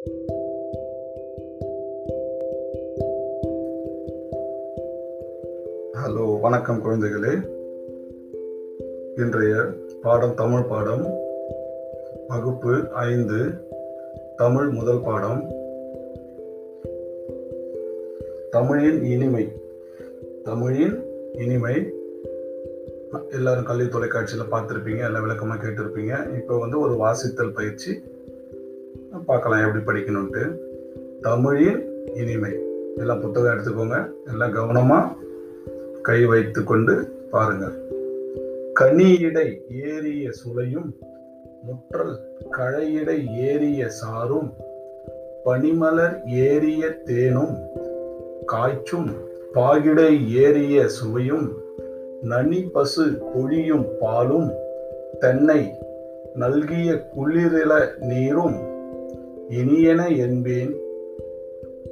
Hello வணக்கம் குழந்தைகளே. இன்றைய பாடம் தமிழ் பாடம். வகுப்பு ஐந்து தமிழ் முதல் பாடம். தமிழின் இனிமை. தமிழின் இனிமை. எல்லாரும் கல்வி தொலைக்காட்சியில் பார்த்துருப்பீங்க எல்லாம் விளக்கமாக கேட்டிருப்பீங்க. இப்போ வந்து ஒரு வாசித்தல் பயிற்சி பார்க்கலாம் எப்படி படிக்கணும்ட்டு தமிழின் இனிமை. எல்லாம் புத்தகம் எடுத்துக்கோங்க. எல்லாம் கவனமாக கை வைத்து கொண்டு பாருங்கள். கனியிடை ஏறிய சுளையும் முற்றல் கழையிடை ஏறிய சாரும் பனிமலர் ஏறிய தேனும் காய்ச்சும் பாகிடை ஏறிய சுவையும் நனி பசு பொழியும் பாலும் தென்னை நல்கிய குளிரில நீரும் இனியன என்பேன்.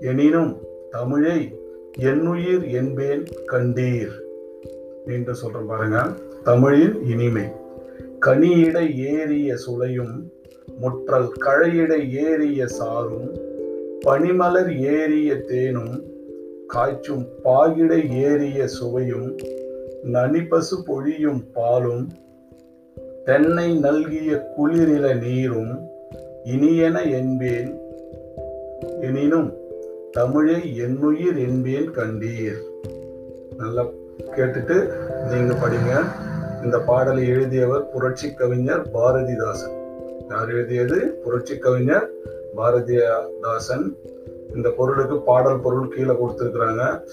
எனினும் தமிழை என்னுயிர் என்பேன் கண்டீர். என்று சொல்றேன் பாருங்க தமிழின் இனிமை. கனியிட ஏறிய சுளையும் முற்றல் கழையிட ஏறிய சாரும் பனிமலர் ஏறிய தேனும் காய்ச்சும் பாகிட ஏறிய சுவையும் நனிபசு பொழியும் பாலும் தென்னை நல்கிய குளிரில நீரும் இனியன என்பேன். எனினும் தமிழை என்னுயிர் என்பேன் கண்டீர். நல்லா கேட்டுட்டு நீங்க படிங்க. இந்த பாடலை எழுதியவர் புரட்சி கவிஞர் பாரதிதாசன். யார் எழுதியது? புரட்சி கவிஞர் பாரதிதாசன். இந்த பொருளுக்கு பாடல் பொருள் கீழே கொடுத்துருக்குறாங்க.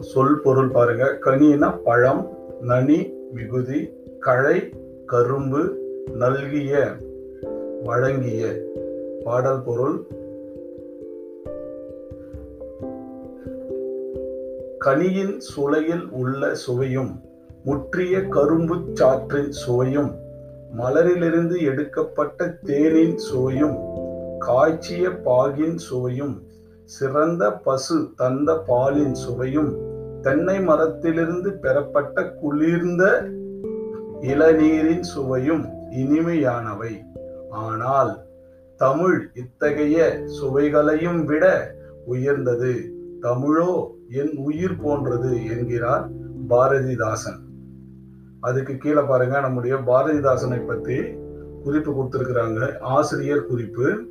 சொல் பொருள் பாருங்க. கனினா பழம் நனி மிகுதி களை கரும்பு நல்கிய வழங்கிய பாடல் பொருள் கனியின் சுளையில் உள்ள சுவையும் முற்றிய கரும்பு சாற்றின் சுவையும் மலரிலிருந்து எடுக்கப்பட்ட தேனின் சுவையும் காய்ச்சிய பாகின் சுவையும் சிறந்த பசு தந்த பாலின் சுவையும் தென்னை மரத்திலிருந்து பெறப்பட்ட குளிர்ந்த இளநீரின் சுவையும் இனிமையானவை. ஆனால் தமிழ் இத்தகைய சுவைகளையும் விட உயர்ந்தது. தமிழோ என் உயிர் போன்றது என்கிறார் பாரதிதாசன். அதுக்கு கீழே பாருங்க நம்முடைய பாரதிதாசனை பத்தி குறிப்பு கொடுத்திருக்கிறாங்க. ஆசிரியர் குறிப்பு.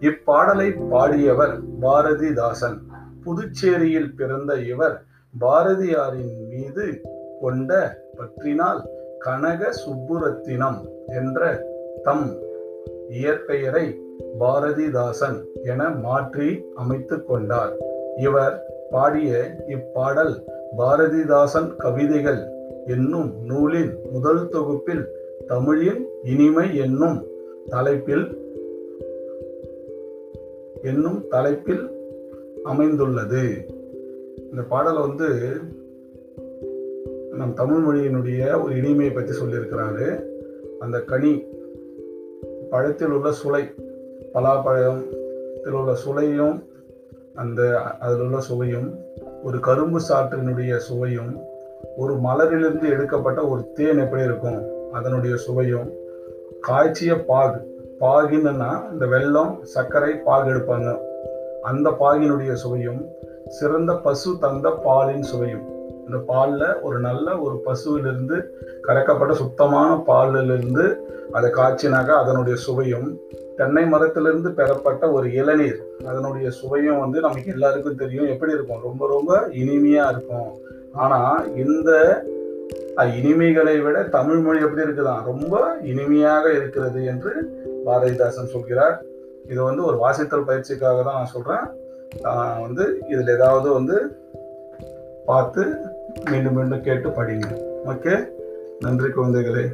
இப்பாடலை பாடியவர் பாரதிதாசன். புதுச்சேரியில் பிறந்த இவர் பாரதியாரின் மீது கொண்ட பற்றினால் கனக சுப்புரத்தினம் என்ற தம் இயற்பெயரை பாரதிதாசன் என மாற்றி அமைத்து கொண்டார். இவர் பாடிய இப்பாடல் பாரதிதாசன் கவிதைகள் என்னும் நூலின் முதல் தொகுப்பில் தமிழின் இனிமை என்னும் தலைப்பில் என்னும் தலைப்பில் அமைந்துள்ளது. இந்த பாடல் வந்து நம் தமிழ் மொழியினுடைய ஒரு இனிமையை பற்றி சொல்லியிருக்கிறாரு. அந்த கனி பழத்தில் உள்ள சுளை பலாப்பழத்தில் உள்ள சுளையும் அந்த அதில் உள்ள சுவையும் ஒரு கரும்பு சாற்றினுடைய சுவையும் ஒரு மலரிலிருந்து எடுக்கப்பட்ட ஒரு தேன் எப்படி இருக்கும்? அதனுடைய சுவையும் காய்ச்சிய பாகு பாகின்னா இந்த வெள்ளம் சர்க்கரை பாகு எடுப்பாங்க. அந்த பாகினுடைய சுவையும் சிறந்த பசு தந்த பாலின் சுவையும். இந்த பாலில் ஒரு நல்ல ஒரு பசுவிலிருந்து கறக்கப்பட்ட சுத்தமான பாலிலிருந்து அதை காய்ச்சினாக்கா அதனுடைய சுவையும் தென்னை மரத்திலிருந்து பெறப்பட்ட ஒரு இளநீர் அதனுடைய சுவையும் வந்து நமக்கு எல்லாருக்கும் தெரியும். எப்படி இருக்கும்? ரொம்ப ரொம்ப இனிமையாக இருக்கும். ஆனால் இந்த இனிமைகளை விட தமிழ் மொழி எப்படி இருக்குதான்? ரொம்ப இனிமையாக இருக்கிறது என்று பாரதிதாசன் சொல்கிறார். இது வந்து ஒரு வாசித்தல் பயிற்சிக்காக தான் நான் சொல்கிறேன் வந்து இதில் ஏதாவது வந்து பார்த்து மீண்டும் மீண்டும் கேட்டு படிங்க ஓகே? நன்றி குழந்தைகளே.